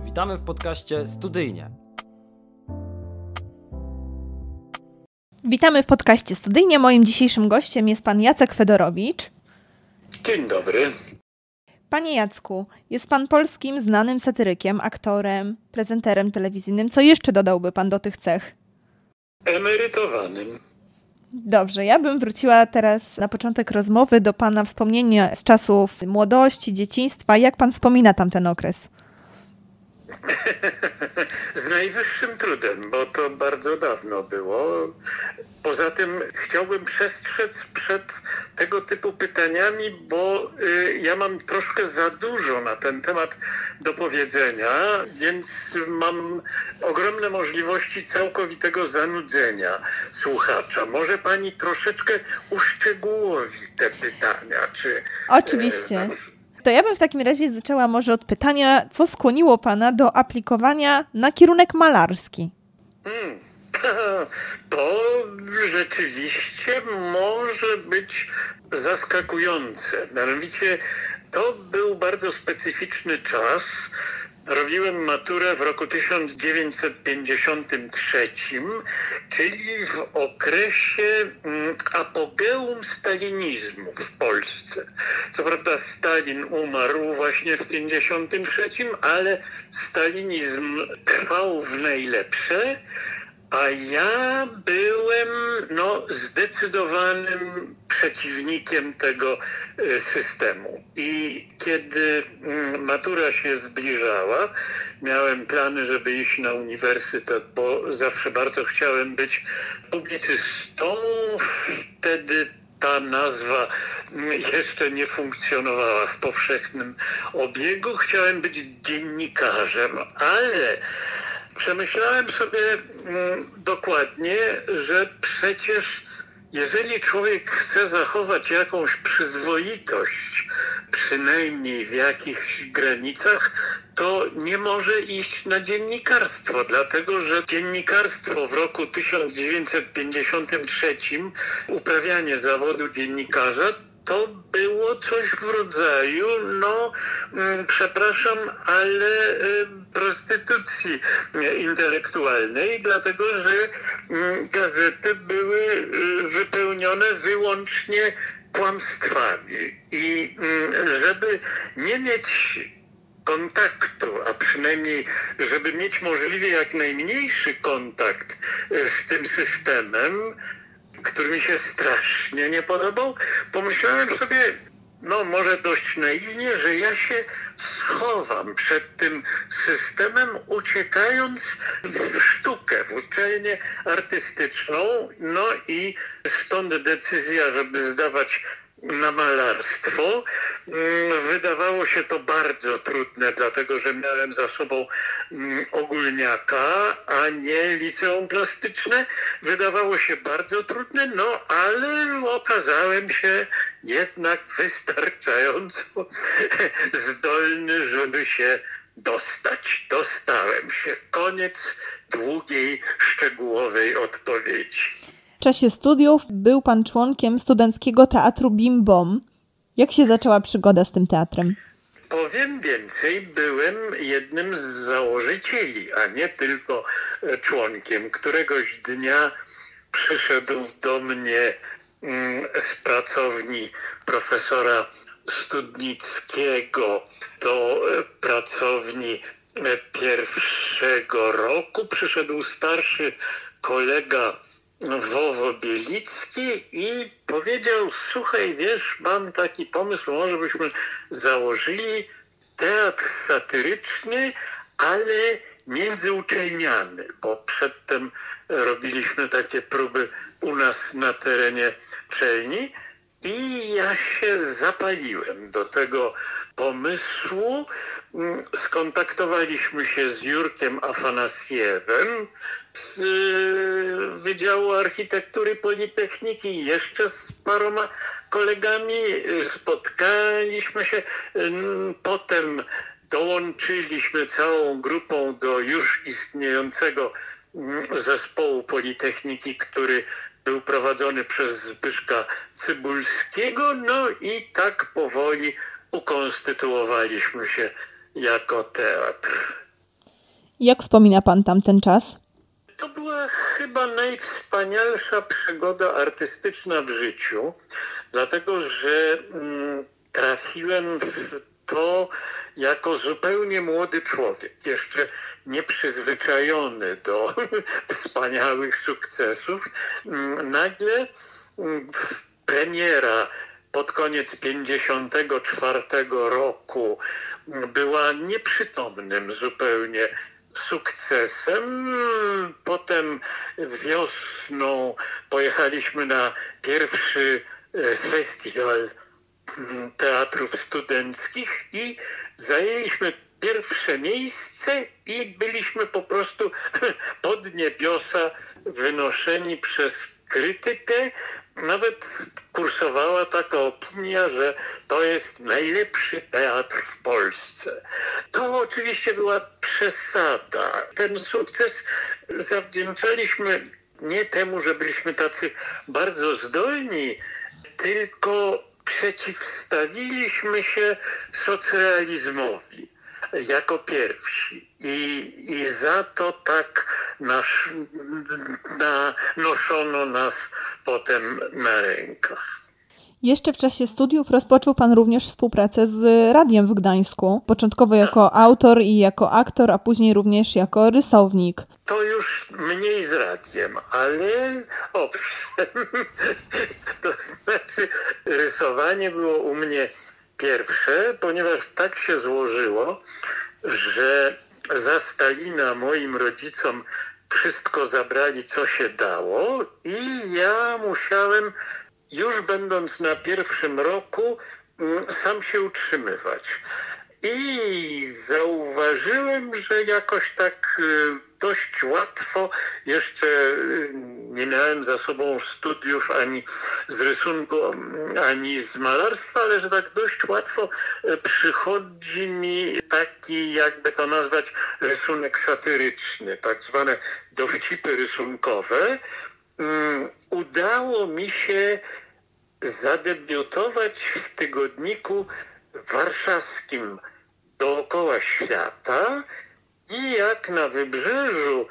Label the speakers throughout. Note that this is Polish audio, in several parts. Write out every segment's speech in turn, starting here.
Speaker 1: Witamy w podcaście Studyjnie.
Speaker 2: Witamy w podcaście Studyjnie. Moim dzisiejszym gościem jest pan Jacek Fedorowicz.
Speaker 3: Dzień dobry.
Speaker 2: Panie Jacku, jest pan polskim znanym satyrykiem, aktorem, prezenterem telewizyjnym. Co jeszcze dodałby pan do tych cech?
Speaker 3: Emerytowanym.
Speaker 2: Dobrze, ja bym wróciła teraz na początek rozmowy do pana wspomnienia z czasów młodości, dzieciństwa. Jak pan wspomina tamten okres?
Speaker 3: Z najwyższym trudem, bo to bardzo dawno było. Poza tym chciałbym przestrzec przed tego typu pytaniami, bo y, ja mam troszkę za dużo na ten temat do powiedzenia, więc mam ogromne możliwości całkowitego zanudzenia słuchacza. Może pani troszeczkę uszczegółowi te pytania? Czy,
Speaker 2: Oczywiście. Y, to ja bym w takim razie zaczęła może od pytania, co skłoniło Pana do aplikowania na kierunek malarski?
Speaker 3: Hmm. To rzeczywiście może być zaskakujące. Mianowicie to był bardzo specyficzny czas, Robiłem maturę w roku 1953, czyli w okresie mm, apogeum stalinizmu w Polsce. Co prawda Stalin umarł właśnie w 1953, ale stalinizm trwał w najlepsze. A ja byłem no, zdecydowanym przeciwnikiem tego e, systemu. I kiedy mm, matura się zbliżała, miałem plany, żeby iść na uniwersytet, bo zawsze bardzo chciałem być publicystą. Wtedy ta nazwa mm, jeszcze nie funkcjonowała w powszechnym obiegu. Chciałem być dziennikarzem, ale przemyślałem sobie mm, dokładnie, że przecież jeżeli człowiek chce zachować jakąś przyzwoitość, przynajmniej w jakichś granicach, to nie może iść na dziennikarstwo, dlatego że dziennikarstwo w roku 1953, uprawianie zawodu dziennikarza, to było coś w rodzaju, no, mm, przepraszam, ale prostytucji intelektualnej, dlatego że mm, gazety były y, wypełnione wyłącznie kłamstwami. I mm, żeby nie mieć kontaktu, a przynajmniej, żeby mieć możliwie jak najmniejszy kontakt y, z tym systemem, który mi się strasznie nie podobał, pomyślałem sobie, no może dość naiwnie, że ja się schowam przed tym systemem, uciekając w sztukę, w uczelnię artystyczną. No i stąd decyzja, żeby zdawać na malarstwo. Mm, wydawało się to bardzo trudne, dlatego że miałem za sobą mm, ogólniaka, a nie liceum plastyczne. Wydawało się bardzo trudne, no ale okazałem się jednak wystarczająco zdolny, żeby się dostać. Dostałem się. Koniec długiej, szczegółowej odpowiedzi.
Speaker 2: Czasie studiów był pan członkiem studenckiego teatru Bim Bom. Jak się zaczęła przygoda z tym teatrem?
Speaker 3: Powiem więcej, byłem jednym z założycieli, a nie tylko e, członkiem. Któregoś dnia przyszedł do mnie mm, z pracowni profesora Studnickiego do e, pracowni e, pierwszego roku. Przyszedł starszy kolega Wowo Bielicki i powiedział, słuchaj, wiesz, mam taki pomysł, może byśmy założyli teatr satyryczny, ale międzyuczelniany, bo przedtem robiliśmy takie próby u nas na terenie czelni i ja się zapaliłem do tego pomysłu. Mm, skontaktowaliśmy się z Jurkiem Afanasiewem z y, Wydziału Architektury Politechniki, jeszcze z paroma kolegami. Spotkaliśmy się. Potem dołączyliśmy całą grupą do już istniejącego mm, zespołu Politechniki, który był prowadzony przez Zbyszka Cybulskiego, no i tak powoli ukonstytuowaliśmy się jako teatr.
Speaker 2: Jak wspomina pan tamten czas?
Speaker 3: To była chyba najwspanialsza przygoda artystyczna w życiu, dlatego że mm, trafiłem w to jako zupełnie młody człowiek, jeszcze nieprzyzwyczajony do wspaniałych sukcesów. Mm, nagle mm, premiera pod koniec 54 roku była nieprzytomnym zupełnie sukcesem. Potem wiosną pojechaliśmy na pierwszy e, festiwal teatrów studenckich i zajęliśmy pierwsze miejsce i byliśmy po prostu pod niebiosa wynoszeni przez krytykę. Nawet kursowała taka opinia, że to jest najlepszy teatr w Polsce. To oczywiście była przesada. Ten sukces zawdzięczaliśmy nie temu, że byliśmy tacy bardzo zdolni, tylko przeciwstawiliśmy się socrealizmowi jako pierwsi. I, i za to tak nasz, na, noszono nas potem na rękach.
Speaker 2: Jeszcze w czasie studiów rozpoczął Pan również współpracę z Radiem w Gdańsku. Początkowo jako autor i jako aktor, a później również jako rysownik.
Speaker 3: To już mniej z radiem, ale owszem. To znaczy, rysowanie było u mnie pierwsze, ponieważ tak się złożyło, że za Stalina moim rodzicom wszystko zabrali, co się dało, i ja musiałem, już będąc na pierwszym roku, mm, sam się utrzymywać. I zauważyłem, że jakoś tak y, dość łatwo, jeszcze y, nie miałem za sobą studiów ani z rysunku, ani z malarstwa, ale że tak dość łatwo y, przychodzi mi taki, jakby to nazwać, rysunek satyryczny, tak zwane dowcipy rysunkowe. Mm, udało mi się zadebiutować w tygodniku warszawskim dookoła świata i jak na wybrzeżu.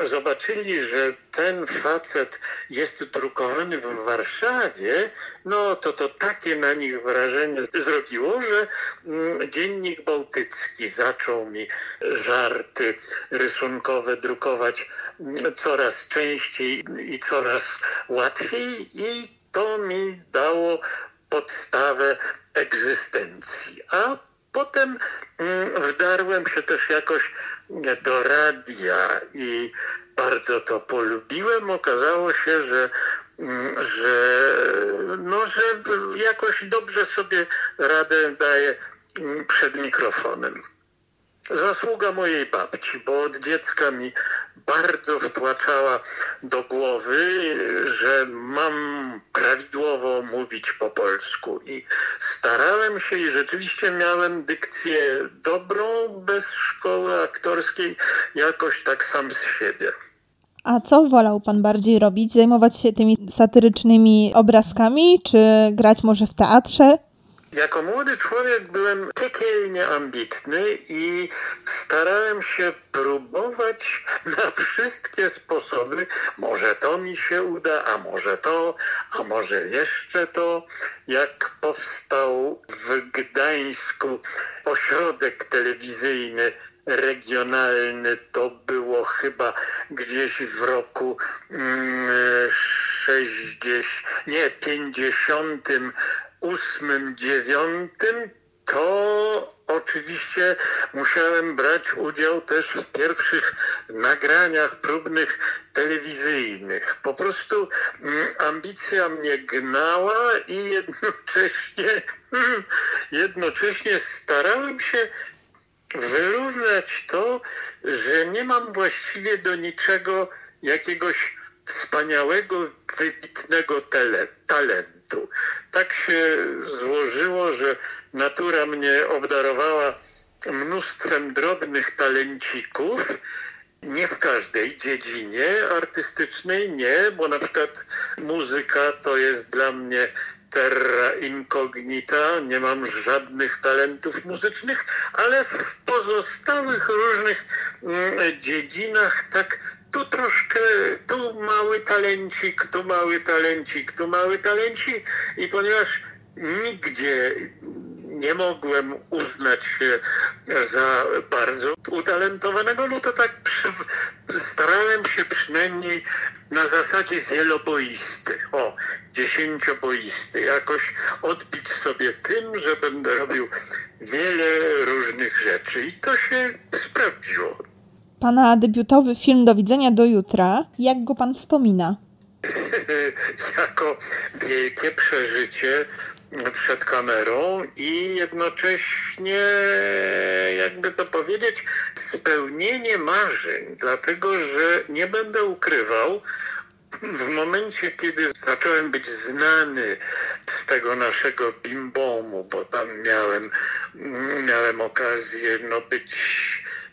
Speaker 3: Zobaczyli, że ten facet jest drukowany w Warszawie, no to to takie na nich wrażenie zrobiło, że mm, Dziennik Bałtycki zaczął mi żarty rysunkowe drukować mm, coraz częściej i coraz łatwiej i to mi dało podstawę egzystencji. A Potem mm, wdarłem się też jakoś do radia i bardzo to polubiłem. Okazało się, że, mm, że, no, że jakoś dobrze sobie radę daję mm, przed mikrofonem. Zasługa mojej babci, bo od dziecka mi bardzo wtłaczała do głowy, że mam prawidłowo mówić po polsku. I starałem się i rzeczywiście miałem dykcję dobrą, bez szkoły aktorskiej, jakoś tak sam z siebie.
Speaker 2: A co wolał pan bardziej robić? Zajmować się tymi satyrycznymi obrazkami, czy grać może w teatrze?
Speaker 3: Jako młody człowiek byłem piekielnie ambitny i starałem się próbować na wszystkie sposoby. Może to mi się uda, a może to, a może jeszcze to. Jak powstał w Gdańsku ośrodek telewizyjny regionalny, to było chyba gdzieś w roku mm, 60, nie, 50 ósmym, dziewiątym, to oczywiście musiałem brać udział też w pierwszych nagraniach próbnych telewizyjnych. Po prostu mm, ambicja mnie gnała i jednocześnie, jednocześnie starałem się wyrównać to, że nie mam właściwie do niczego jakiegoś wspaniałego, wybitnego tele, talentu. Tak się złożyło, że natura mnie obdarowała mnóstwem drobnych talencików. Nie w każdej dziedzinie artystycznej, nie, bo na przykład muzyka to jest dla mnie terra incognita, nie mam żadnych talentów muzycznych, ale w pozostałych różnych mm, dziedzinach tak tu troszkę, tu mały talencik, tu mały talencik, tu mały talencik i ponieważ nigdzie nie mogłem uznać się za bardzo utalentowanego, no to tak przy, starałem się przynajmniej na zasadzie wieloboisty, o, dziesięcioboisty, jakoś odbić sobie tym, że będę robił wiele różnych rzeczy i to się sprawdziło.
Speaker 2: Pana debiutowy film Do widzenia do jutra, jak go pan wspomina?
Speaker 3: jako wielkie przeżycie przed kamerą i jednocześnie, jakby to powiedzieć, spełnienie marzeń, dlatego że nie będę ukrywał, w momencie, kiedy zacząłem być znany z tego naszego bimbomu, bo tam miałem, miałem okazję no, być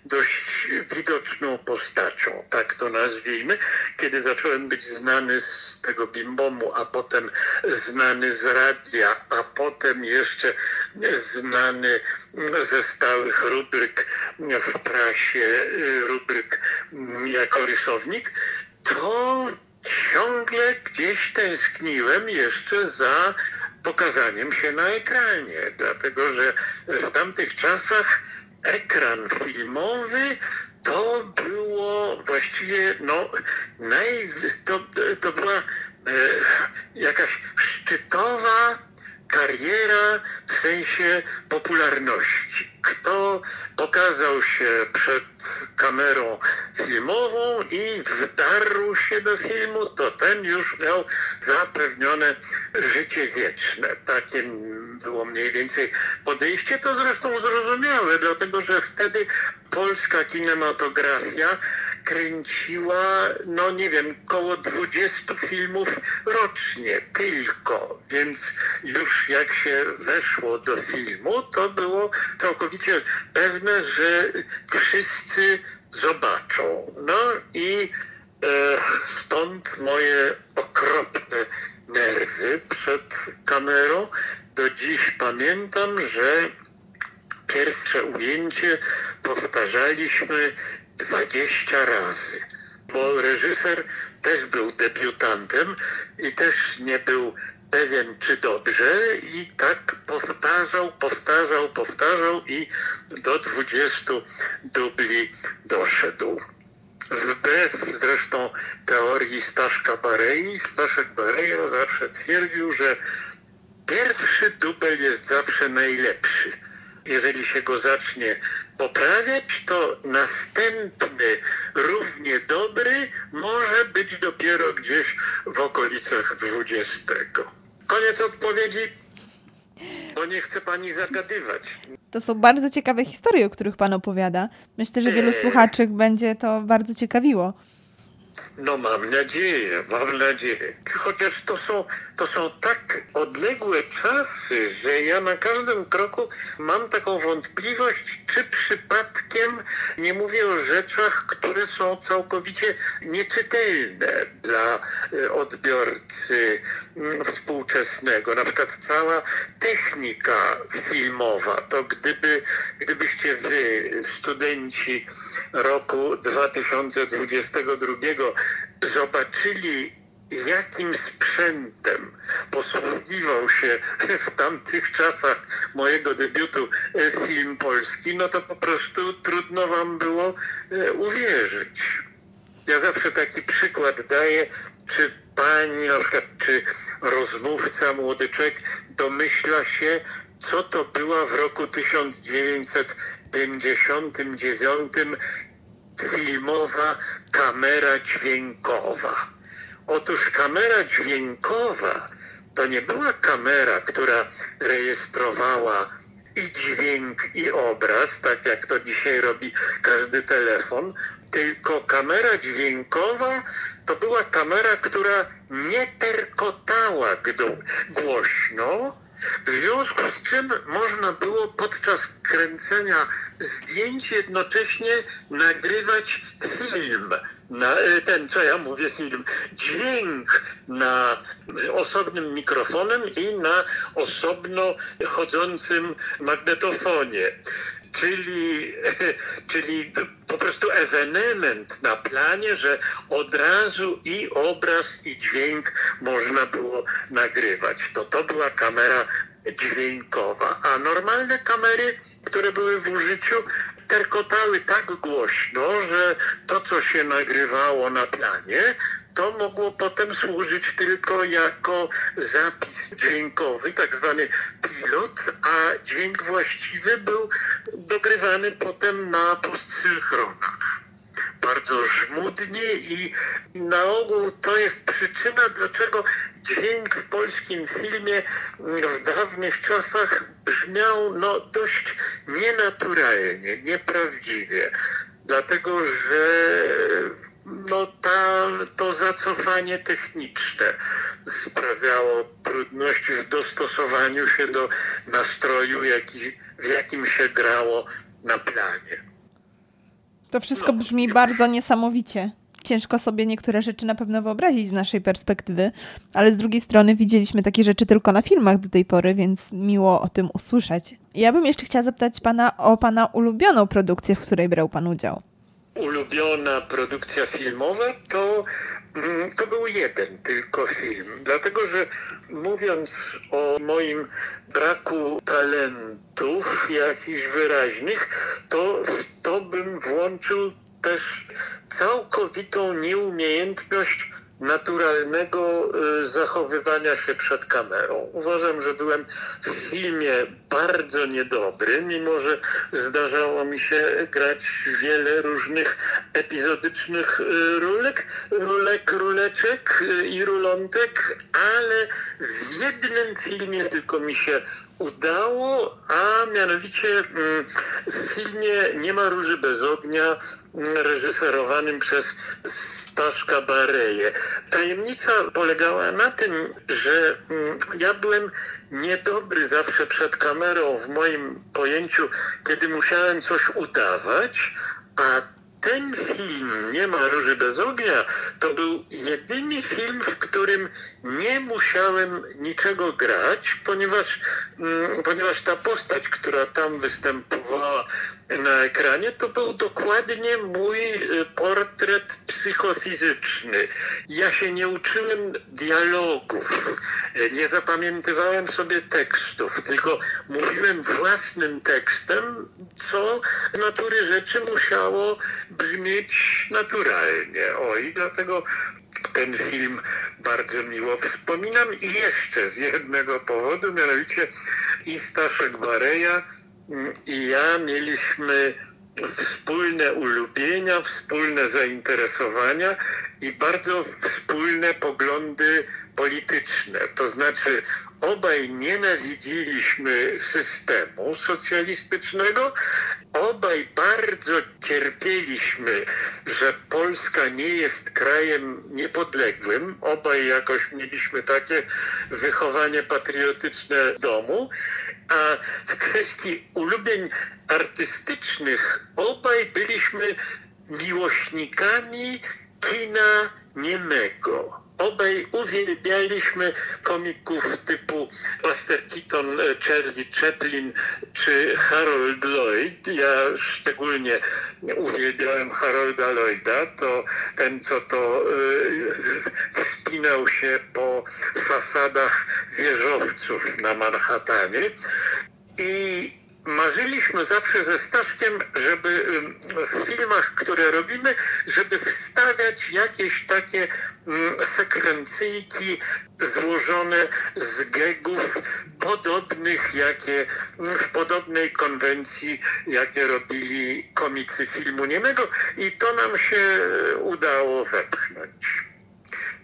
Speaker 3: dość widoczną postacią, tak to nazwijmy. Kiedy zacząłem być znany z tego bimbomu, a potem znany z radia, a potem jeszcze znany ze stałych rubryk w prasie, rubryk jako rysownik, to ciągle gdzieś tęskniłem jeszcze za pokazaniem się na ekranie, dlatego że w tamtych czasach ekran filmowy to było właściwie, no, naj, to, to była e, jakaś szczytowa kariera w sensie popularności. Kto pokazał się przed kamerą filmową i wdarł się do filmu, to ten już miał zapewnione życie wieczne. Takie było mniej więcej podejście. To zresztą zrozumiałe, dlatego że wtedy polska kinematografia kręciła, no nie wiem, około 20 filmów rocznie tylko, więc już jak się weszło do filmu, to było całkowicie pewne, że wszyscy zobaczą. No i e, stąd moje okropne nerwy przed kamerą. Do dziś pamiętam, że pierwsze ujęcie powtarzaliśmy 20 razy, bo reżyser też był debiutantem i też nie był pewien czy dobrze i tak powtarzał, powtarzał, powtarzał i do 20 dubli doszedł. Wbrew zresztą teorii Staszka Barei, Staszek Bareja zawsze twierdził, że pierwszy dubel jest zawsze najlepszy jeżeli się go zacznie poprawiać, to następny, równie dobry, może być dopiero gdzieś w okolicach 20. Koniec odpowiedzi, bo nie chce pani zagadywać.
Speaker 2: To są bardzo ciekawe historie, o których pan opowiada. Myślę, że wielu eee. słuchaczy będzie to bardzo ciekawiło.
Speaker 3: No mam nadzieję, mam nadzieję. Chociaż to są, to są tak odległe czasy, że ja na każdym kroku mam taką wątpliwość, czy przypadkiem nie mówię o rzeczach, które są całkowicie nieczytelne dla e, odbiorcy mm, współczesnego. Na przykład cała technika filmowa, to gdyby, gdybyście wy, studenci roku 2022 zobaczyli, jakim sprzętem posługiwał się w tamtych czasach mojego debiutu e, film polski, no to po prostu trudno wam było e, uwierzyć. Ja zawsze taki przykład daję, czy pani, na przykład, czy rozmówca, młody człowiek domyśla się, co to była w roku 1959 filmowa kamera dźwiękowa. Otóż kamera dźwiękowa to nie była kamera, która rejestrowała i dźwięk, i obraz, tak jak to dzisiaj robi każdy telefon, tylko kamera dźwiękowa to była kamera, która nie terkotała głośno, W związku z czym można było podczas kręcenia zdjęć jednocześnie nagrywać film. Na, e, ten, co ja mówię, film, dźwięk na osobnym mikrofonem i na osobno chodzącym magnetofonie czyli, czyli po prostu ewenement na planie, że od razu i obraz, i dźwięk można było nagrywać. To to była kamera dźwiękowa, a normalne kamery, które były w użyciu, terkotały tak głośno, że to, co się nagrywało na planie, to mogło potem służyć tylko jako zapis dźwiękowy, tak zwany pilot, a dźwięk właściwy był dogrywany potem na postsynchronach bardzo żmudnie i na ogół to jest przyczyna, dlaczego dźwięk w polskim filmie w dawnych czasach brzmiał no, dość nienaturalnie, nieprawdziwie. Dlatego, że no, ta, to zacofanie techniczne sprawiało trudności w dostosowaniu się do nastroju, jaki, w jakim się grało na planie.
Speaker 2: To wszystko brzmi bardzo niesamowicie. Ciężko sobie niektóre rzeczy na pewno wyobrazić z naszej perspektywy, ale z drugiej strony widzieliśmy takie rzeczy tylko na filmach do tej pory, więc miło o tym usłyszeć. Ja bym jeszcze chciała zapytać pana o pana ulubioną produkcję, w której brał pan udział
Speaker 3: ulubiona produkcja filmowa, to, mm, to był jeden tylko film. Dlatego, że mówiąc o moim braku talentów jakichś wyraźnych, to to bym włączył też całkowitą nieumiejętność naturalnego y, zachowywania się przed kamerą. Uważam, że byłem w filmie bardzo niedobry, mimo że zdarzało mi się grać wiele różnych epizodycznych y, rulek, rulek, ruleczek y, i rulątek, ale w jednym filmie tylko mi się udało, a mianowicie mm, w filmie Nie ma róży bez ognia, mm, reżyserowanym przez Staszka Bareje. Tajemnica polegała na tym, że mm, ja byłem niedobry zawsze przed kamerą w moim pojęciu, kiedy musiałem coś udawać, a ten film, Nie ma Róży bez ognia, to był jedyny film, w którym nie musiałem niczego grać, ponieważ, mm, ponieważ ta postać, która tam występowała na ekranie, to był dokładnie mój y, portret psychofizyczny. Ja się nie uczyłem dialogów, nie zapamiętywałem sobie tekstów, tylko mówiłem własnym tekstem, co natury rzeczy musiało brzmieć naturalnie. O, i dlatego ten film bardzo miło wspominam i jeszcze z jednego powodu, mianowicie i Staszek Bareja mm, i ja mieliśmy wspólne ulubienia, wspólne zainteresowania i bardzo wspólne poglądy polityczne. To znaczy, obaj nienawidziliśmy systemu socjalistycznego, obaj bardzo cierpieliśmy, że Polska nie jest krajem niepodległym. Obaj jakoś mieliśmy takie wychowanie patriotyczne domu, a w kwestii ulubień artystycznych obaj byliśmy miłośnikami kina niemego. Obaj uwielbialiśmy komików typu Buster Keaton, Charlie Chaplin czy Harold Lloyd. Ja szczególnie uwielbiałem Harolda Lloyda. To ten, co to yy, wspinał się po fasadach wieżowców na Manhattanie. I marzyliśmy zawsze ze Staszkiem, żeby w filmach, które robimy, żeby wstawiać jakieś takie sekwencyjki złożone z gegów podobnych, jakie w podobnej konwencji, jakie robili komicy filmu niemego i to nam się udało wepchnąć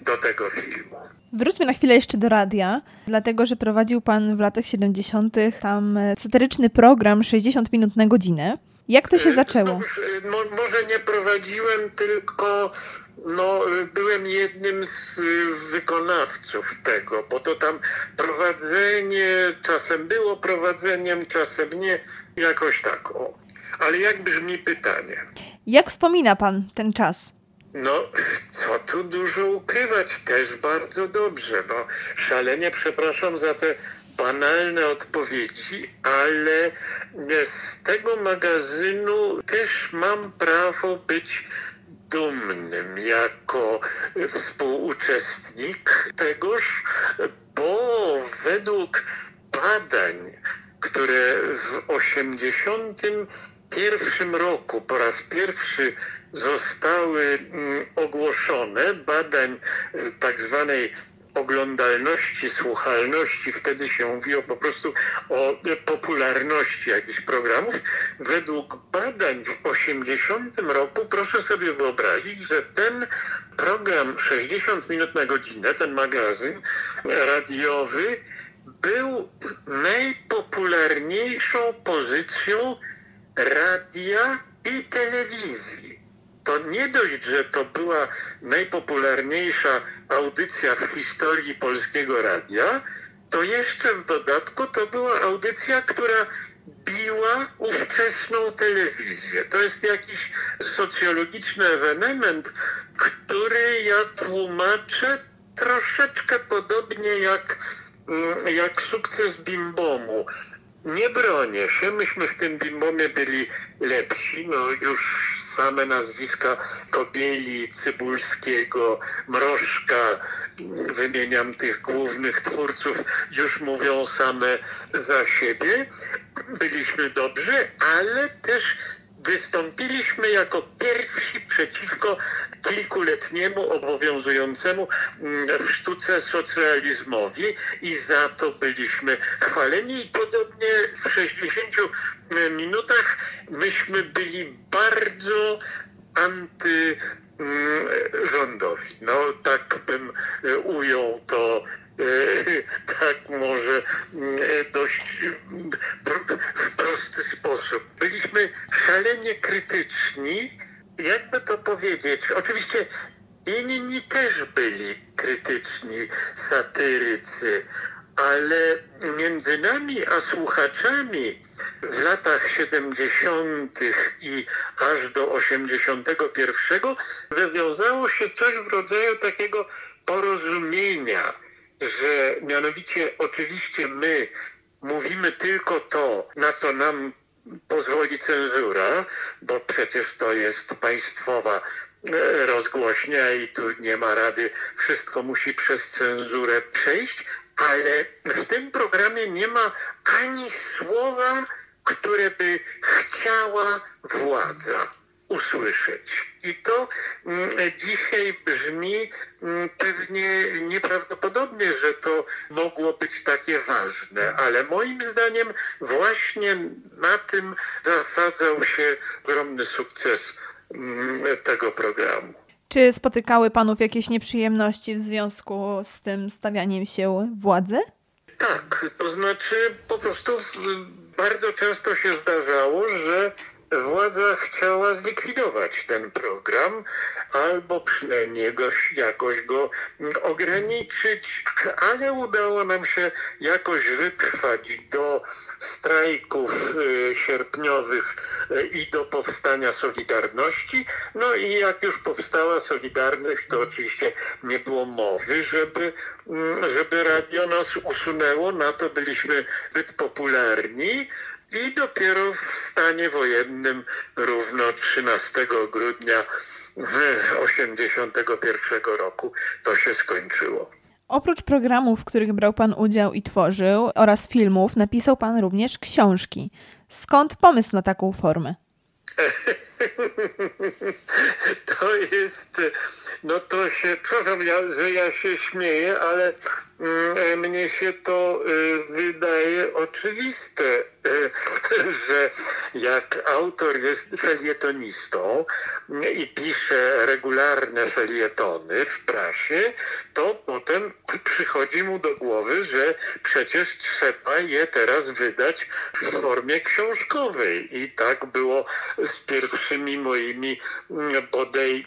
Speaker 3: do tego filmu.
Speaker 2: Wróćmy na chwilę jeszcze do radia, dlatego że prowadził Pan w latach 70. tam satyryczny program 60 minut na godzinę. Jak to się zaczęło?
Speaker 3: mo, może nie prowadziłem, tylko no, byłem jednym z wykonawców tego, bo to tam prowadzenie czasem było prowadzeniem, czasem nie, jakoś tak. O. Ale jak brzmi pytanie?
Speaker 2: Jak wspomina pan ten czas?
Speaker 3: No, co tu dużo ukrywać, też bardzo dobrze. No, szalenie przepraszam za te banalne odpowiedzi, ale z tego magazynu też mam prawo być dumnym jako współuczestnik tegoż, bo według badań, które w 81 roku po raz pierwszy zostały mm, ogłoszone, badań y, tak zwanej oglądalności, słuchalności, wtedy się mówiło po prostu o popularności jakichś programów. Według badań w 80 roku proszę sobie wyobrazić, że ten program 60 minut na godzinę, ten magazyn radiowy był najpopularniejszą pozycją radia i telewizji to nie dość, że to była najpopularniejsza audycja w historii polskiego radia, to jeszcze w dodatku to była audycja, która biła ówczesną telewizję. To jest jakiś socjologiczny ewenement, który ja tłumaczę troszeczkę podobnie jak, mm, jak sukces Bimbomu. Nie bronię się, myśmy w tym Bimbomie byli lepsi, no już same nazwiska Kobieli, Cybulskiego, Mrożka, wymieniam tych głównych twórców, już mówią same za siebie. Byliśmy dobrzy, ale też wystąpiliśmy jako pierwsi przeciwko kilkuletniemu obowiązującemu mm, w sztuce socjalizmowi i za to byliśmy chwaleni i podobnie w 60 minutach myśmy byli bardzo anty mm. No tak bym e, ujął to tak może mm, dość w prosty sposób. Byliśmy szalenie krytyczni, jakby to powiedzieć, oczywiście inni też byli krytyczni, satyrycy, ale między nami a słuchaczami w latach 70. i aż do 81 wywiązało się coś w rodzaju takiego porozumienia, że mianowicie oczywiście my mówimy tylko to, na co nam pozwoli cenzura, bo przecież to jest państwowa e, rozgłośnia i tu nie ma rady, wszystko musi przez cenzurę przejść, ale w tym programie nie ma ani słowa, które by chciała władza usłyszeć. I to mm, dzisiaj brzmi mm, pewnie nieprawdopodobnie, że to mogło być takie ważne, ale moim zdaniem właśnie na tym zasadzał się ogromny sukces mm, tego programu.
Speaker 2: Czy spotykały panów jakieś nieprzyjemności w związku z tym stawianiem się władzy?
Speaker 3: Tak, to znaczy po prostu bardzo często się zdarzało, że władza chciała zlikwidować ten program albo przynajmniej jakoś go ograniczyć, ale udało nam się jakoś wytrwać do strajków y, sierpniowych y, i do powstania Solidarności. No i jak już powstała Solidarność, to oczywiście nie było mowy, żeby, mm, żeby radio nas usunęło. Na to byliśmy zbyt popularni. I dopiero w stanie wojennym równo 13 grudnia 1981 roku to się skończyło.
Speaker 2: Oprócz programów, w których brał Pan udział i tworzył, oraz filmów, napisał Pan również książki. Skąd pomysł na taką formę?
Speaker 3: To jest, no to się, przepraszam, ja, że ja się śmieję, ale mm, mnie się to y, wydaje oczywiste. Y, że jak autor jest felietonistą i pisze regularne felietony w prasie, to potem przychodzi mu do głowy, że przecież trzeba je teraz wydać w formie książkowej. I tak było z pierwszymi moimi bodaj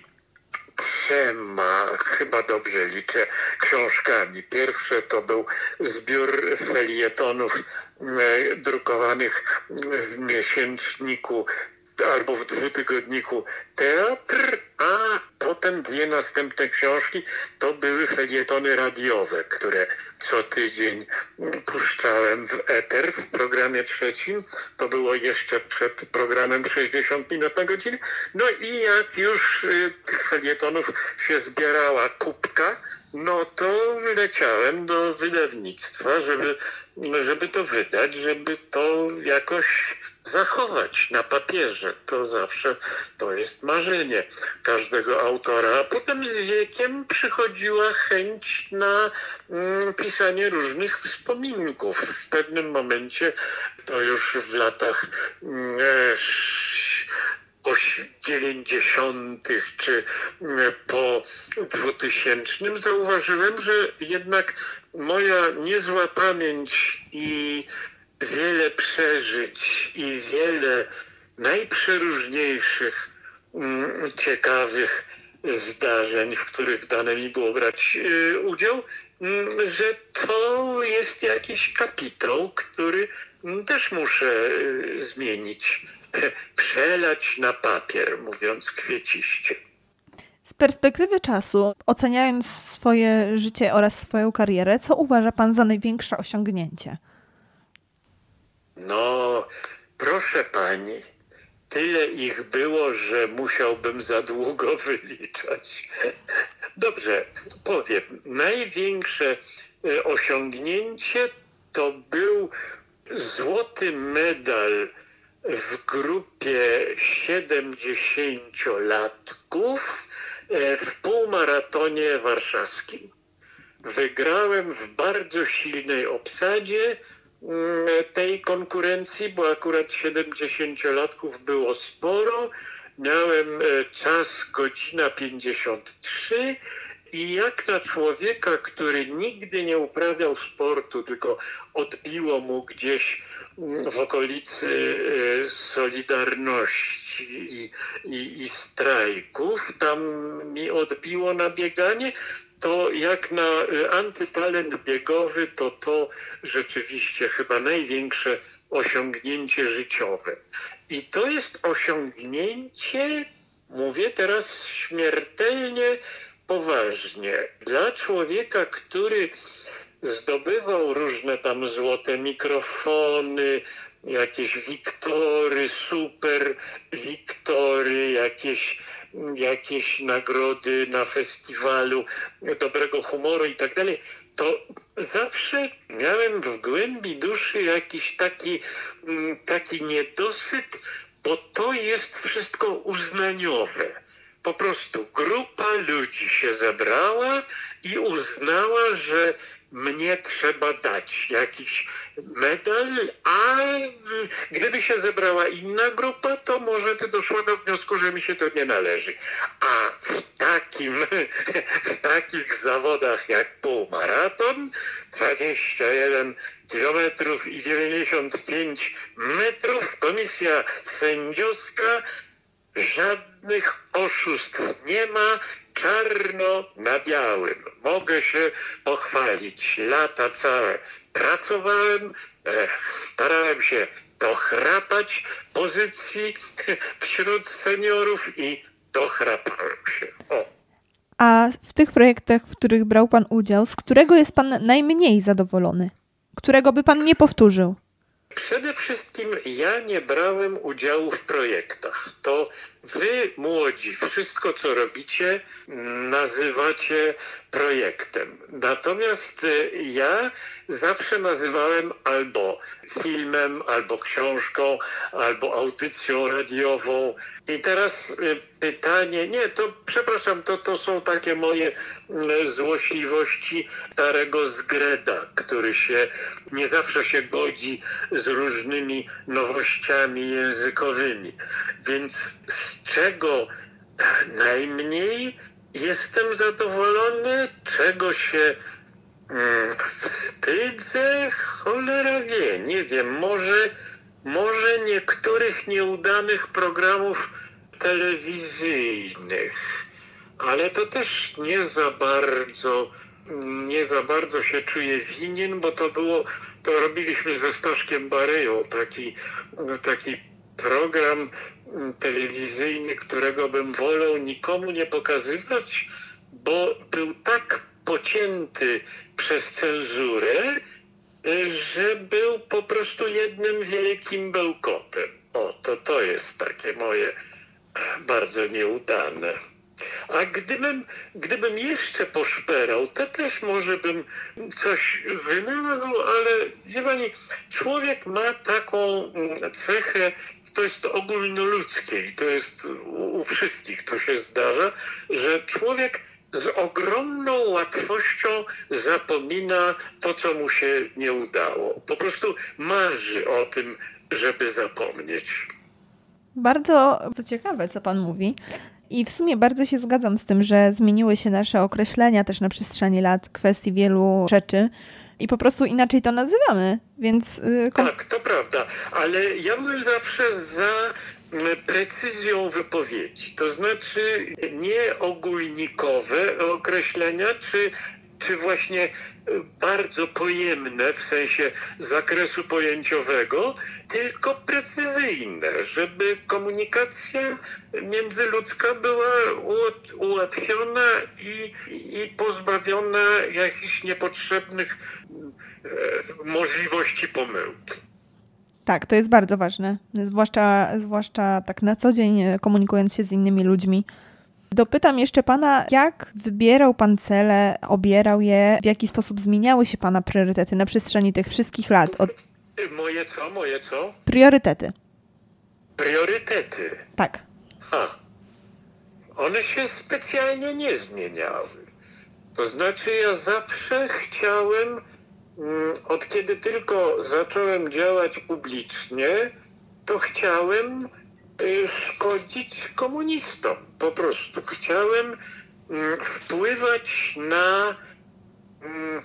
Speaker 3: trzema, chyba dobrze liczę, książkami. Pierwsze to był zbiór felietonów e, drukowanych w miesięczniku albo w dwutygodniku Teatr, a potem dwie następne książki to były felietony radiowe, które co tydzień puszczałem w eter w programie trzecim. To było jeszcze przed programem 60 minut na godzinę. No i jak już y, tych felietonów się zbierała kubka, no to leciałem do wydawnictwa, żeby, żeby to wydać, żeby to jakoś zachować na papierze. To zawsze to jest marzenie każdego autora. A potem z wiekiem przychodziła chęć na mm, pisanie różnych wspominków. W pewnym momencie, to już w latach mm, 90. czy mm, po 2000 zauważyłem, że jednak moja niezła pamięć i wiele przeżyć i wiele najprzeróżniejszych mm, ciekawych zdarzeń, w których dane mi było brać y, udział, mm, że to jest jakiś kapitał, który mm, też muszę y, zmienić, przelać na papier, mówiąc kwieciście.
Speaker 2: Z perspektywy czasu, oceniając swoje życie oraz swoją karierę, co uważa Pan za największe osiągnięcie?
Speaker 3: No, proszę pani, tyle ich było, że musiałbym za długo wyliczać. Dobrze, powiem. Największe e, osiągnięcie to był złoty medal w grupie 70-latków e, w półmaratonie warszawskim. Wygrałem w bardzo silnej obsadzie tej konkurencji, bo akurat 70-latków było sporo. Miałem e, czas godzina 53 i jak na człowieka, który nigdy nie uprawiał sportu, tylko odbiło mu gdzieś mm, w okolicy e, Solidarności i, i, i strajków, tam mi odbiło na bieganie, to jak na y, antytalent biegowy, to to rzeczywiście chyba największe osiągnięcie życiowe. I to jest osiągnięcie, mówię teraz śmiertelnie poważnie, dla człowieka, który zdobywał różne tam złote mikrofony, jakieś wiktory, super wiktory, jakieś jakieś nagrody na festiwalu dobrego humoru i tak dalej, to zawsze miałem w głębi duszy jakiś taki, mm, taki niedosyt, bo to jest wszystko uznaniowe. Po prostu grupa ludzi się zebrała i uznała, że mnie trzeba dać jakiś medal, a gdyby się zebrała inna grupa, to może ty doszła do wniosku, że mi się to nie należy. A w takim, w takich zawodach jak półmaraton, 21 kilometrów i 95 metrów, komisja sędziowska żadnych oszustw nie ma, czarno na białym. Mogę się pochwalić. Lata całe pracowałem, e, starałem się dochrapać pozycji wśród seniorów i dochrapałem się. O.
Speaker 2: A w tych projektach, w których brał Pan udział, z którego jest Pan najmniej zadowolony? Którego by Pan nie powtórzył?
Speaker 3: Przede wszystkim ja nie brałem udziału w projektach. To wy, młodzi, wszystko co robicie, nazywacie projektem. Natomiast y, ja zawsze nazywałem albo filmem, albo książką, albo audycją radiową. I teraz y, pytanie, nie, to przepraszam, to, to są takie moje mm, złośliwości starego zgreda, który się nie zawsze się godzi z różnymi nowościami językowymi. Więc czego najmniej jestem zadowolony, czego się mm, wstydzę, cholera wie, nie wiem, może, może niektórych nieudanych programów telewizyjnych, ale to też nie za bardzo nie za bardzo się czuję winien, bo to było, to robiliśmy ze Staszkiem Baryją taki, taki program telewizyjny, którego bym wolał nikomu nie pokazywać, bo był tak pocięty przez cenzurę, że był po prostu jednym wielkim bełkotem. O, to to jest takie moje bardzo nieudane. A gdybym, gdybym jeszcze poszperał, to też może bym coś wynalazł, ale wie pani, człowiek ma taką cechę, to jest ogólnoludzkie i to jest u wszystkich to się zdarza, że człowiek z ogromną łatwością zapomina to, co mu się nie udało. Po prostu marzy o tym, żeby zapomnieć.
Speaker 2: Bardzo co ciekawe, co pan mówi. I w sumie bardzo się zgadzam z tym, że zmieniły się nasze określenia też na przestrzeni lat kwestii wielu rzeczy i po prostu inaczej to nazywamy, więc...
Speaker 3: Yy, tak, to prawda, ale ja bym zawsze za precyzją wypowiedzi, to znaczy nie ogólnikowe określenia, czy czy właśnie e, bardzo pojemne w sensie zakresu pojęciowego, tylko precyzyjne, żeby komunikacja międzyludzka była ułatwiona i, i pozbawiona jakichś niepotrzebnych e, możliwości pomyłki.
Speaker 2: Tak, to jest bardzo ważne, zwłaszcza, zwłaszcza tak na co dzień e, komunikując się z innymi ludźmi. Dopytam jeszcze pana, jak wybierał pan cele, obierał je, w jaki sposób zmieniały się pana priorytety na przestrzeni tych wszystkich lat? Od...
Speaker 3: Moje co, moje co?
Speaker 2: Priorytety.
Speaker 3: Priorytety?
Speaker 2: Tak.
Speaker 3: Ha. One się specjalnie nie zmieniały. To znaczy ja zawsze chciałem, mm, od kiedy tylko zacząłem działać publicznie, to chciałem szkodzić komunistom. Po prostu chciałem mm, wpływać na mm,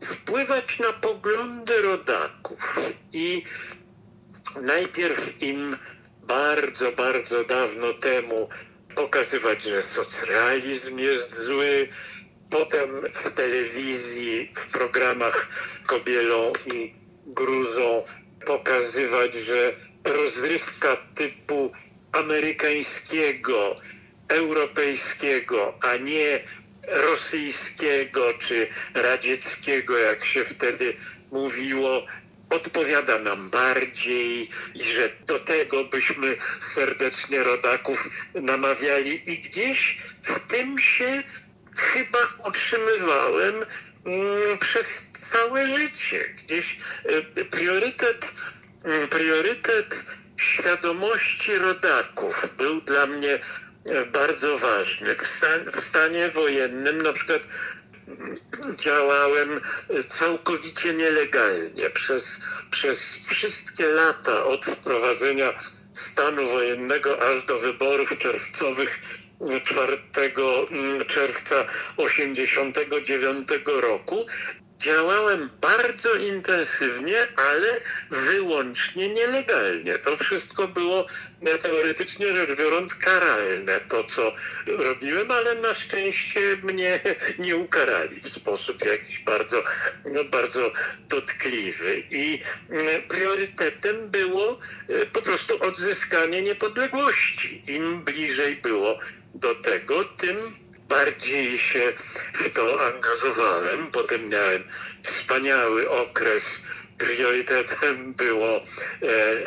Speaker 3: wpływać na poglądy rodaków i najpierw im bardzo, bardzo dawno temu pokazywać, że socjalizm jest zły, potem w telewizji, w programach Kobielą i Gruzą pokazywać, że rozrywka typu amerykańskiego, europejskiego, a nie rosyjskiego czy radzieckiego, jak się wtedy mówiło, odpowiada nam bardziej i że do tego byśmy serdecznie rodaków namawiali i gdzieś w tym się chyba utrzymywałem mm, przez całe życie. Gdzieś y, priorytet priorytet świadomości rodaków był dla mnie e, bardzo ważny. W, stan, w stanie wojennym na przykład mm, działałem e, całkowicie nielegalnie. Przez, przez wszystkie lata od wprowadzenia stanu wojennego aż do wyborów czerwcowych 4 mm, czerwca 1989 roku działałem bardzo intensywnie, ale wyłącznie nielegalnie. To wszystko było e, teoretycznie rzecz biorąc karalne, to co robiłem, ale na szczęście mnie nie ukarali w sposób jakiś bardzo, no, bardzo dotkliwy. I e, priorytetem było e, po prostu odzyskanie niepodległości. Im bliżej było do tego, tym bardziej się w to angażowałem. Potem miałem wspaniały okres. Priorytetem było e,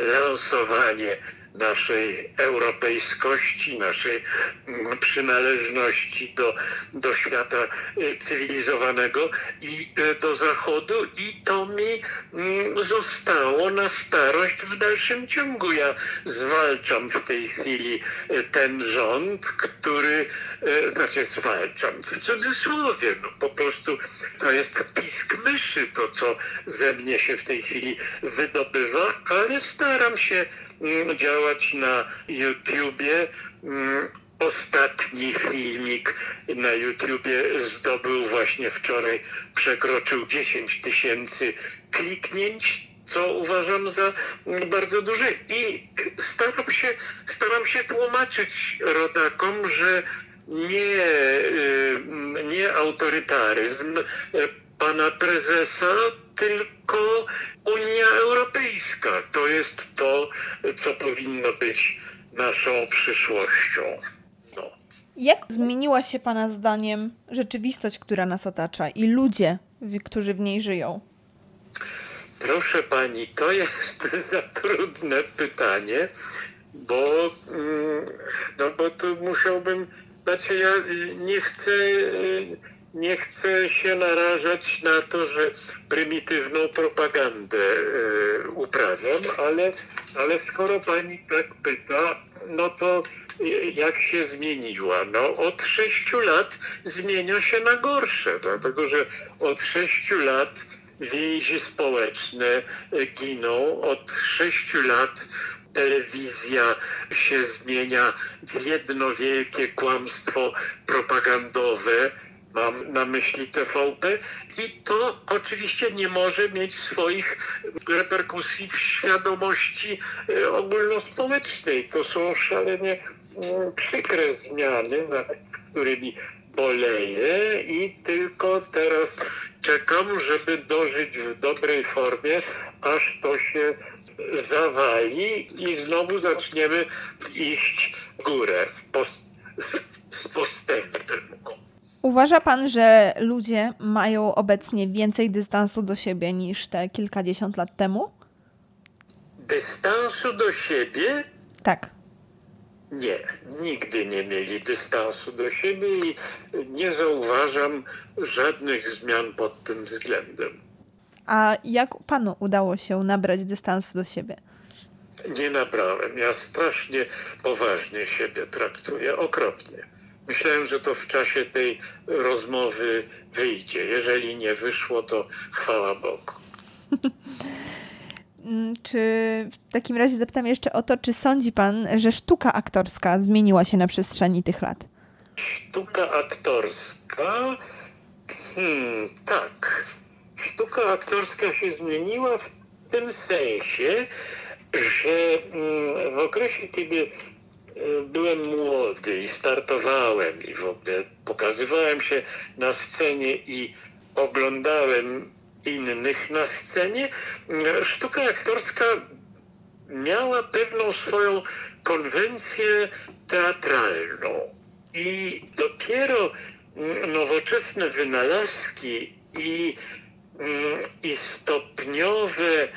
Speaker 3: lansowanie naszej europejskości, naszej mm, przynależności do, do świata y, cywilizowanego i y, do Zachodu i to mi mm, zostało na starość w dalszym ciągu. Ja zwalczam w tej chwili y, ten rząd, który, znaczy zwalczam w cudzysłowie, no po prostu to jest pisk myszy to, co ze mnie się w tej chwili wydobywa, ale staram się działać na YouTubie. Mm, ostatni filmik na YouTubie zdobył właśnie wczoraj, przekroczył 10 tysięcy kliknięć, co uważam za mm, bardzo duże. I staram się, staram się tłumaczyć rodakom, że nie, y, nie autorytaryzm pana prezesa, tylko Unia Europejska. To jest to, co powinno być naszą przyszłością. No.
Speaker 2: Jak zmieniła się Pana zdaniem rzeczywistość, która nas otacza i ludzie, którzy w niej żyją?
Speaker 3: Proszę Pani, to jest za trudne pytanie, bo, mm, no bo tu musiałbym, znaczy ja nie chcę nie chcę się narażać na to, że prymitywną propagandę y, uprawiam, ale, ale skoro pani tak pyta, no to jak się zmieniła? No od sześciu lat zmienia się na gorsze, dlatego że od sześciu lat więzi społeczne giną, od sześciu lat telewizja się zmienia w jedno wielkie kłamstwo propagandowe mam na myśli TVP i to oczywiście nie może mieć swoich reperkusji w świadomości e, ogólnospołecznej. To są szalenie mm, przykre zmiany, nad którymi boleję i tylko teraz czekam, żeby dożyć w dobrej formie, aż to się zawali i znowu zaczniemy iść w górę, w post, z postępem.
Speaker 2: Uważa pan, że ludzie mają obecnie więcej dystansu do siebie niż te kilkadziesiąt lat temu?
Speaker 3: Dystansu do siebie?
Speaker 2: Tak.
Speaker 3: Nie, nigdy nie mieli dystansu do siebie i nie zauważam żadnych zmian pod tym względem.
Speaker 2: A jak panu udało się nabrać dystansu do siebie?
Speaker 3: Nie nabrałem. Ja strasznie poważnie siebie traktuję, okropnie. Myślałem, że to w czasie tej rozmowy wyjdzie. Jeżeli nie wyszło, to chwała Bogu.
Speaker 2: Mm, czy w takim razie zapytam jeszcze o to, czy sądzi pan, że sztuka aktorska zmieniła się na przestrzeni tych lat?
Speaker 3: Sztuka aktorska? Hmm, tak. Sztuka aktorska się zmieniła w tym sensie, że mm, w okresie, kiedy byłem młody i startowałem i w ogóle pokazywałem się na scenie i oglądałem innych na scenie, sztuka aktorska miała pewną swoją konwencję teatralną. I dopiero nowoczesne wynalazki i, i stopniowe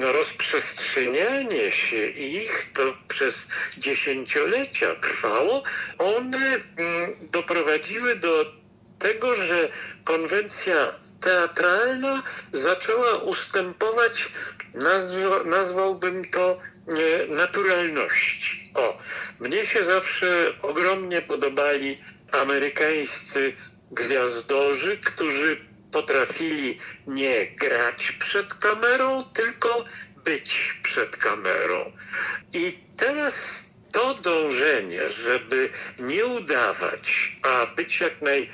Speaker 3: rozprzestrzenianie się ich to przez dziesięciolecia trwało, one mm, doprowadziły do tego, że konwencja teatralna zaczęła ustępować, nazwa, nazwałbym to naturalności. O, mnie się zawsze ogromnie podobali amerykańscy gwiazdorzy, którzy potrafili nie grać przed kamerą, tylko być przed kamerą. I teraz to dążenie, żeby nie udawać, a być jak naj,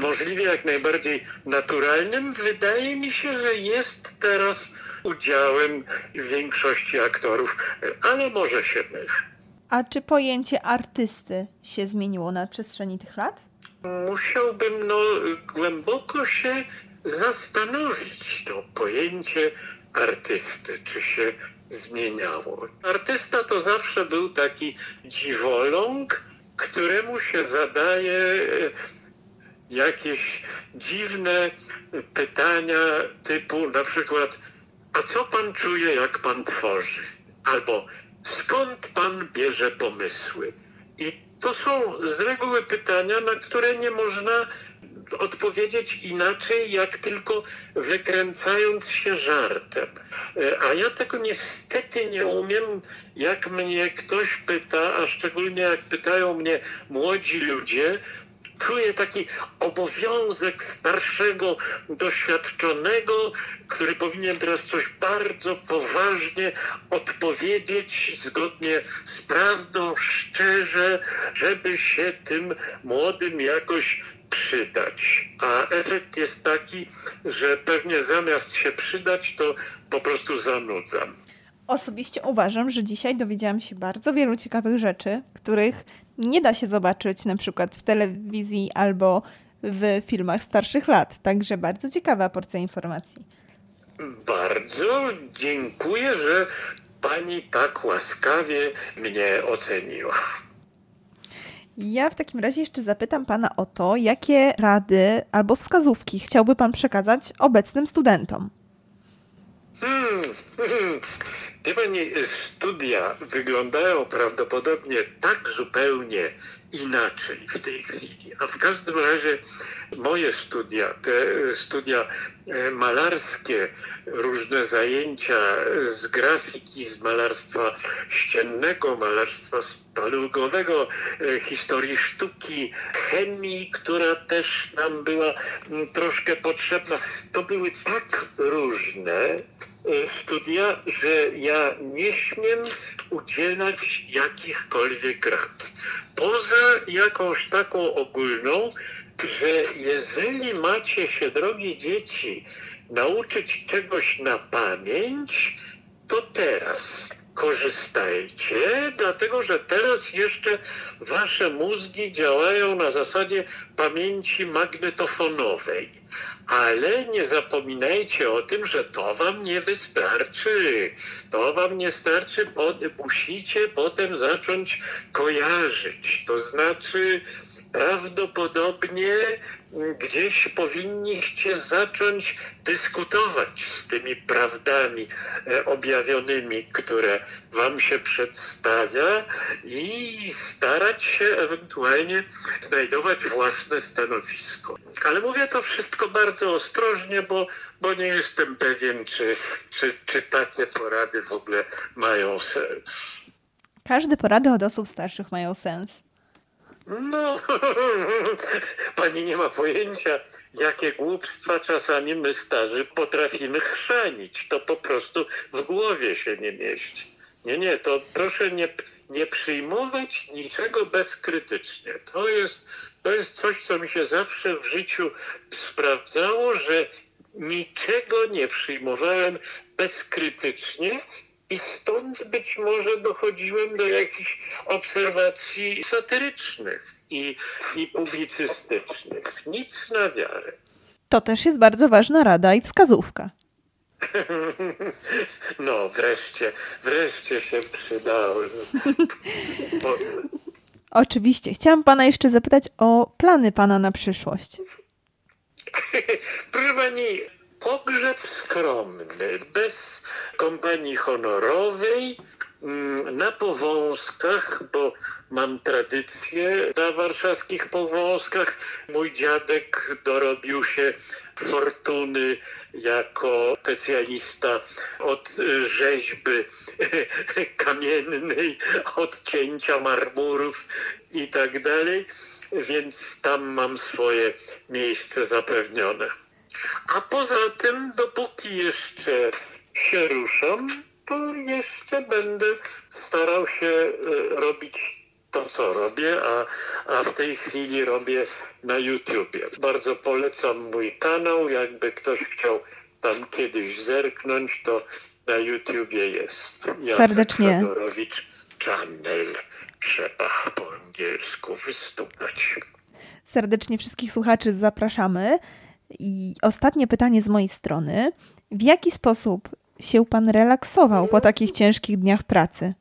Speaker 3: możliwie jak najbardziej naturalnym, wydaje mi się, że jest teraz udziałem większości aktorów, ale może się mylę.
Speaker 2: A czy pojęcie artysty się zmieniło na przestrzeni tych lat?
Speaker 3: Musiałbym no, głęboko się zastanowić to pojęcie artysty, czy się zmieniało. Artysta to zawsze był taki dziwoląg, któremu się zadaje e, jakieś dziwne pytania typu na przykład a co pan czuje, jak pan tworzy? Albo skąd pan bierze pomysły? I to są z reguły pytania, na które nie można odpowiedzieć inaczej, jak tylko wykręcając się żartem. E, a ja tego niestety nie umiem, jak mnie ktoś pyta, a szczególnie jak pytają mnie młodzi ludzie, czuję taki obowiązek starszego, doświadczonego, który powinien teraz coś bardzo poważnie odpowiedzieć zgodnie z prawdą, szczerze, żeby się tym młodym jakoś przydać. A efekt jest taki, że pewnie zamiast się przydać, to po prostu zanudzam.
Speaker 2: Osobiście uważam, że dzisiaj dowiedziałam się bardzo wielu ciekawych rzeczy, których nie da się zobaczyć na przykład w telewizji albo w filmach starszych lat. Także bardzo ciekawa porcja informacji.
Speaker 3: Bardzo dziękuję, że pani tak łaskawie mnie oceniła.
Speaker 2: Ja w takim razie jeszcze zapytam pana o to, jakie rady albo wskazówki chciałby pan przekazać obecnym studentom.
Speaker 3: Hmm, hmm. Pani, studia wyglądają prawdopodobnie tak zupełnie inaczej w tej chwili. A w każdym razie moje studia, te studia e, malarskie, różne zajęcia z grafiki, z malarstwa ściennego, malarstwa stalugowego, e, historii sztuki, chemii, która też nam była troszkę potrzebna, to były tak różne, studia, że ja nie śmiem udzielać jakichkolwiek rad. Poza jakąś taką ogólną, że jeżeli macie się, drogie dzieci, nauczyć czegoś na pamięć, to teraz korzystajcie, dlatego że teraz jeszcze wasze mózgi działają na zasadzie pamięci magnetofonowej. Ale nie zapominajcie o tym, że to wam nie wystarczy. To wam nie starczy, bo musicie potem zacząć kojarzyć. To znaczy, prawdopodobnie gdzieś powinniście zacząć dyskutować z tymi prawdami e, objawionymi, które wam się przedstawia i starać się ewentualnie znajdować własne stanowisko. Ale mówię to wszystko bardzo ostrożnie, bo, bo nie jestem pewien, czy, czy, czy takie porady w ogóle mają sens.
Speaker 2: Każde porady od osób starszych mają sens.
Speaker 3: No, pani nie ma pojęcia, jakie głupstwa czasami my starzy potrafimy chrzanić. To po prostu w głowie się nie mieści. Nie, nie, to proszę nie, nie przyjmować niczego bezkrytycznie. To jest, to jest coś, co mi się zawsze w życiu sprawdzało, że niczego nie przyjmowałem bezkrytycznie, i stąd być może dochodziłem do jakichś obserwacji satyrycznych i, i publicystycznych. Nic na wiarę.
Speaker 2: To też jest bardzo ważna rada i wskazówka.
Speaker 3: No, wreszcie, wreszcie się przydały.
Speaker 2: Bo... Oczywiście. Chciałam pana jeszcze zapytać o plany pana na przyszłość.
Speaker 3: Proszę pani, pogrzeb skromny, bez kompanii honorowej, mm, na powązkach, bo mam tradycję na warszawskich powązkach. Mój dziadek dorobił się fortuny jako specjalista od rzeźby kamiennej, od cięcia marmurów i tak dalej, więc tam mam swoje miejsce zapewnione. A poza tym, dopóki jeszcze się ruszam, to jeszcze będę starał się e, robić to, co robię, a, a w tej chwili robię na YouTubie. Bardzo polecam mój kanał. Jakby ktoś chciał tam kiedyś zerknąć, to na YouTubie jest.
Speaker 2: Serdecznie.
Speaker 3: Jacek Channel. Trzeba po angielsku wystupać.
Speaker 2: Serdecznie wszystkich słuchaczy zapraszamy. I ostatnie pytanie z mojej strony. W jaki sposób się pan relaksował po takich ciężkich dniach pracy?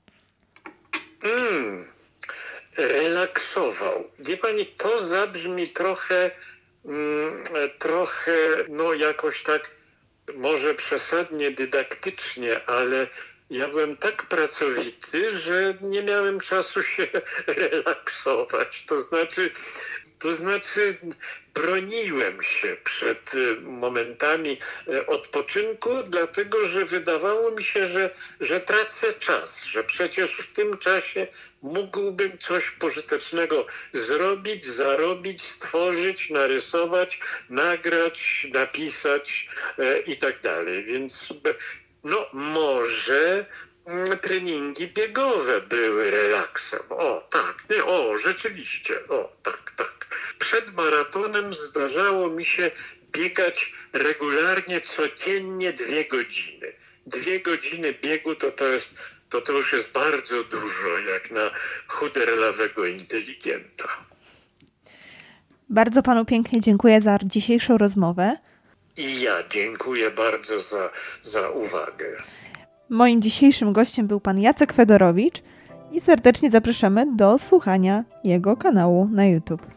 Speaker 3: Mm, relaksował. Wie pani, to zabrzmi trochę, mm, trochę, no jakoś tak, może przesadnie dydaktycznie, ale ja byłem tak pracowity, że nie miałem czasu się relaksować. To znaczy, to znaczy broniłem się przed y, momentami y, odpoczynku, dlatego że wydawało mi się, że, że tracę czas, że przecież w tym czasie mógłbym coś pożytecznego zrobić, zarobić, stworzyć, narysować, nagrać, napisać y, i tak dalej. Więc no może treningi biegowe były relaksem. O, tak, nie, o, rzeczywiście, o, tak, tak. Przed maratonem zdarzało mi się biegać regularnie, codziennie dwie godziny. Dwie godziny biegu to to jest, to, to już jest bardzo dużo, jak na chuderlawego inteligenta.
Speaker 2: Bardzo panu pięknie dziękuję za dzisiejszą rozmowę.
Speaker 3: I ja dziękuję bardzo za, za uwagę.
Speaker 2: Moim dzisiejszym gościem był pan Jacek Fedorowicz i serdecznie zapraszamy do słuchania jego kanału na YouTube.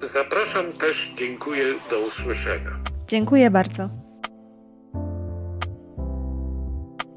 Speaker 3: Zapraszam też, dziękuję, do usłyszenia.
Speaker 2: Dziękuję bardzo.